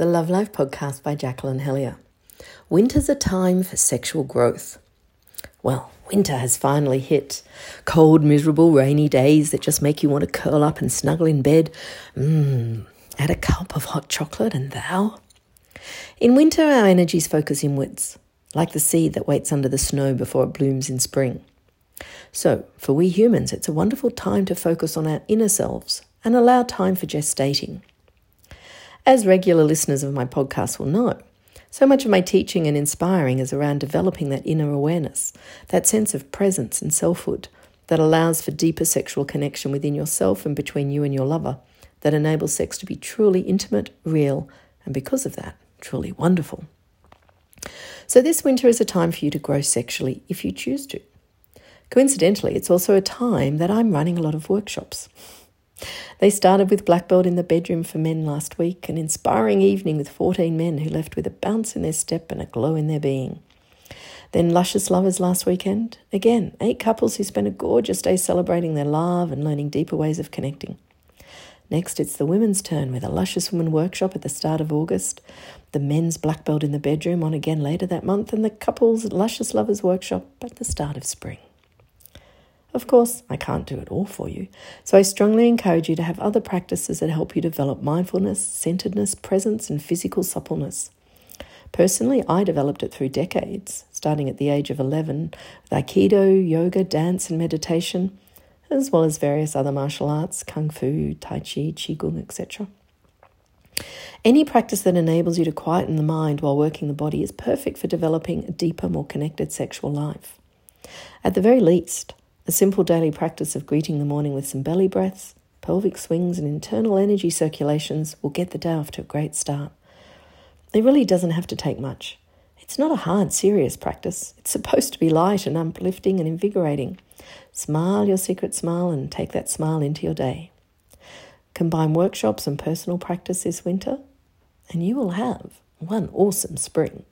the Love Life podcast by Jacqueline Hellyer. Winter's a time for sexual growth. Well, winter has finally hit. Cold, miserable, rainy days that just make you want to curl up and snuggle in bed. Mmm, add a cup of hot chocolate and thou. In winter, our energies focus inwards, like the seed that waits under the snow before it blooms in spring. So, for we humans, it's a wonderful time to focus on our inner selves and allow time for gestating. As regular listeners of my podcast will know, so much of my teaching and inspiring is around developing that inner awareness, that sense of presence and selfhood that allows for deeper sexual connection within yourself and between you and your lover, that enables sex to be truly intimate, real, and because of that, truly wonderful. So, this winter is a time for you to grow sexually if you choose to. Coincidentally, it's also a time that I'm running a lot of workshops. They started with Black Belt in the bedroom for men last week, an inspiring evening with 14 men who left with a bounce in their step and a glow in their being. Then Luscious Lovers last weekend. Again, eight couples who spent a gorgeous day celebrating their love and learning deeper ways of connecting. Next, it's the women's turn with a Luscious Woman workshop at the start of August, the men's Black Belt in the bedroom on again later that month, and the couples Luscious Lovers workshop at the start of spring. Of course, I can't do it all for you, so I strongly encourage you to have other practices that help you develop mindfulness, centeredness, presence, and physical suppleness. Personally, I developed it through decades, starting at the age of 11 with Aikido, yoga, dance, and meditation, as well as various other martial arts, Kung Fu, Tai Chi, Qigong, etc. Any practice that enables you to quieten the mind while working the body is perfect for developing a deeper, more connected sexual life. At the very least, a simple daily practice of greeting the morning with some belly breaths, pelvic swings, and internal energy circulations will get the day off to a great start. It really doesn't have to take much. It's not a hard, serious practice. It's supposed to be light and uplifting and invigorating. Smile your secret smile and take that smile into your day. Combine workshops and personal practice this winter, and you will have one awesome spring.